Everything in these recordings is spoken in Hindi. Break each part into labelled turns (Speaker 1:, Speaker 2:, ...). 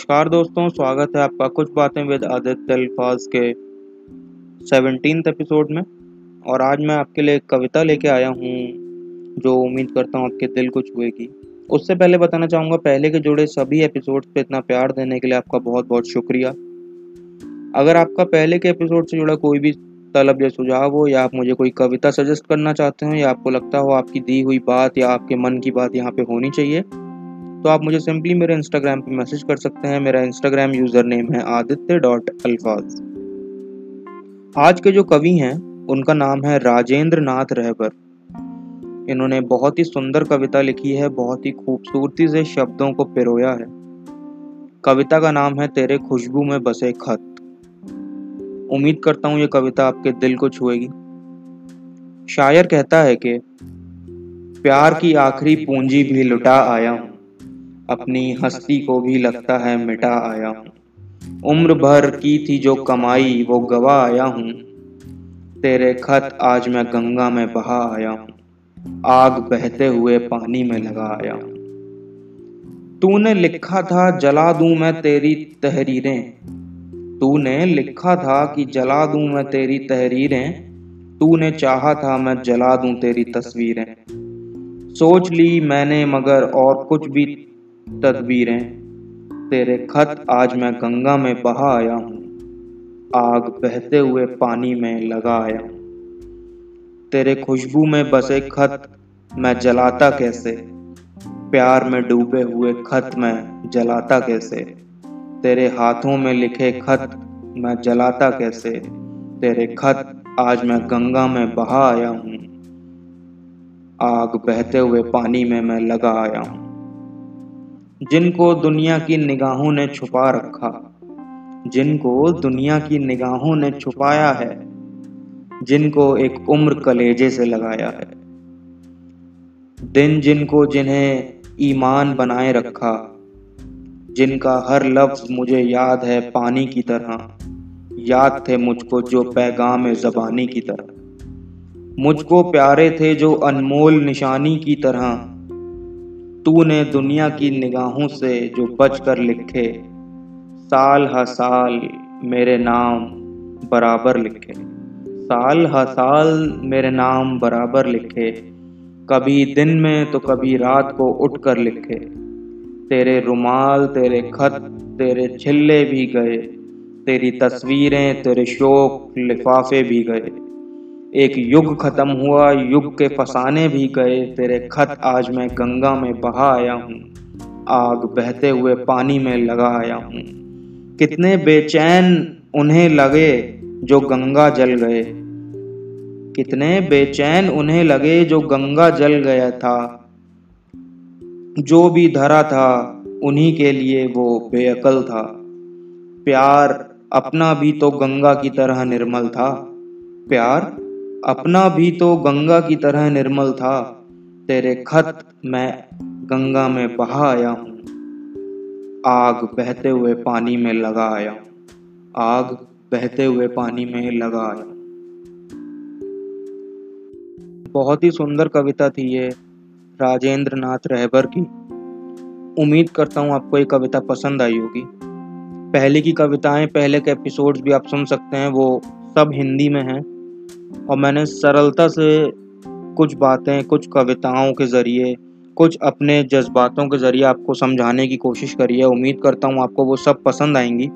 Speaker 1: नमस्कार दोस्तों, स्वागत है आपका कुछ बातें विद आदित्य अल्फाज के सेवनटीन एपिसोड में। और आज मैं आपके लिए कविता लेके आया हूँ, जो उम्मीद करता हूँ आपके दिल को छुएगी। उससे पहले बताना चाहूँगा, पहले के जुड़े सभी एपिसोड पे इतना प्यार देने के लिए आपका बहुत बहुत शुक्रिया। अगर आपका पहले के एपिसोड से जुड़ा कोई भी तलब या सुझाव हो, या आप मुझे कोई कविता सजेस्ट करना चाहते हो, या आपको लगता हो आपकी दी हुई बात या आपके मन की बात यहाँ पे होनी चाहिए तो आप मुझे सिंपली मेरे इंस्टाग्राम पे मैसेज कर सकते हैं। मेरा इंस्टाग्राम यूज़र नेम है आदित्य डॉट अल्फाज आज के जो कवि हैं, उनका नाम है राजेंद्र नाथ रहबर। इन्होंने बहुत ही सुंदर कविता लिखी है, बहुत ही खूबसूरती से शब्दों को पिरोया है। कविता का नाम है, तेरे खुशबू में बसे खत। उम्मीद करता हूँ ये कविता आपके दिल को छुएगी। शायर कहता है कि, प्यार की आखिरी पूंजी भी लुटा आया हूँ। अपनी हस्ती को भी लगता है मिटा आया हूँ। उम्र भर की थी जो कमाई, वो गवा आया हूँ। तेरे खत आज मैं गंगा में बहा आया हूँ। आग बहते हुए पानी में लगा आया हूँ। तूने लिखा था, जला दूँ मैं तेरी तहरीरें। तूने लिखा था कि जला दूँ मैं तेरी तहरीरें। तूने चाहा था मैं जला दूँ तेरी तस्वीरें। सोच ली मैंने, मगर और कुछ भी तदबीरें, तेरे खत आज मैं गंगा में बहा आया हूँ, आग बहते हुए पानी में लगा आया तेरे खुशबू में बसे खत मैं जलाता कैसे? प्यार में डूबे हुए खत मैं जलाता कैसे? तेरे हाथों में लिखे खत मैं जलाता कैसे? तेरे खत आज मैं गंगा में बहा आया हूँ, आग बहते हुए पानी में मैं लगा आया हूँ। जिनको दुनिया की निगाहों ने छुपा रखा, जिनको दुनिया की निगाहों ने छुपाया है, जिनको एक उम्र कलेजे से लगाया है। दिन जिनको जिन्हें ईमान बनाए रखा, जिनका हर लफ्ज मुझे याद है पानी की तरह, याद थे मुझको जो पैगाम जबानी की तरह। मुझको प्यारे थे जो अनमोल निशानी की तरह तूने दुनिया की निगाहों से जो बच कर लिखे, साल हा साल मेरे नाम बराबर लिखे। साल हा साल मेरे नाम बराबर लिखे, कभी दिन में तो कभी रात को उठ कर लिखे। तेरे रुमाल, तेरे खत, तेरे छिल्ले भी गए, तेरी तस्वीरें, तेरे शोक, लिफाफे भी गए। एक युग खत्म हुआ, युग के फसाने भी गए, तेरे खत आज मैं गंगा में बहा आया हूँ। आग बहते हुए पानी में लगा आया हूँ। कितने बेचैन उन्हें लगे जो गंगा जल गए। कितने बेचैन उन्हें लगे जो गंगा जल गया था। जो भी धरा था, उन्हीं के लिए वो बेअकल था। प्यार अपना भी तो गंगा की तरह निर्मल था। प्यार अपना भी तो गंगा की तरह निर्मल था। तेरे खत मैं गंगा में बहा आया हूँ। आग बहते हुए पानी में लगा आया आग बहते हुए पानी में लगा आया बहुत ही सुंदर कविता थी ये राजेंद्र नाथ रहबर की। उम्मीद करता हूँ आपको ये कविता पसंद आई होगी। पहले की कविताएँ, पहले के एपिसोड्स भी आप सुन सकते हैं, वो सब हिंदी में हैं। और मैंने सरलता से कुछ बातें, कुछ कविताओं के ज़रिए, कुछ अपने जज्बातों के ज़रिए आपको समझाने की कोशिश करी है। उम्मीद करता हूँ आपको वो सब पसंद आएँगी।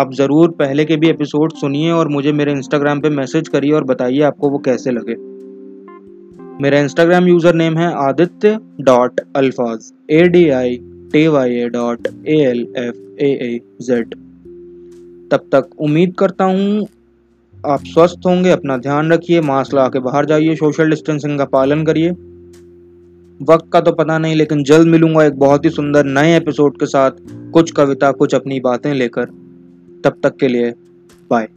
Speaker 1: आप ज़रूर पहले के भी एपिसोड सुनिए और मुझे मेरे इंस्टाग्राम पे मैसेज करिए और बताइए आपको वो कैसे लगे। मेरा इंस्टाग्राम यूज़र नेम है आदित्य डॉट अल्फाज A D I T Y A dot A L F A A Z तब तक उम्मीद करता हूँ आप स्वस्थ होंगे, अपना ध्यान रखिए, मास्क लगा के बाहर जाइए सोशल डिस्टेंसिंग का पालन करिए। वक्त का तो पता नहीं, लेकिन जल्द मिलूँगा एक बहुत ही सुंदर नए एपिसोड के साथ। कुछ कविता, कुछ अपनी बातें लेकर। तब तक के लिए बाय